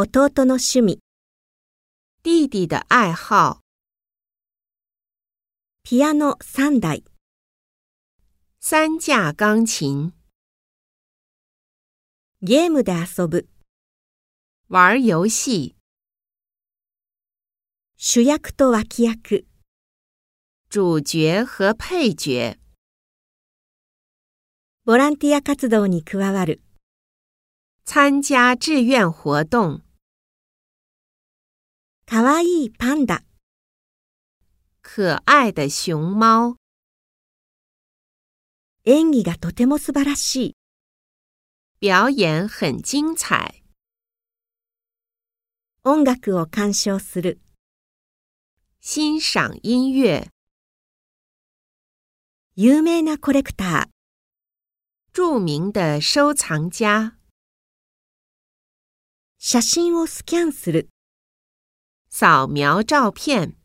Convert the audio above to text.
弟の趣味、弟弟的爱好，ピアノ3台、三架钢琴，ゲームで遊ぶ、玩游戏，主役と脇役、主角和配角，ボランティア活動に加わる、参加志愿活动，かわいいパンダ、可爱的熊猫，演技がとても素晴らしい、表演很精彩，音楽を鑑賞する、欣赏音乐，有名なコレクター、著名的收藏家，写真をスキャンする、扫描照片。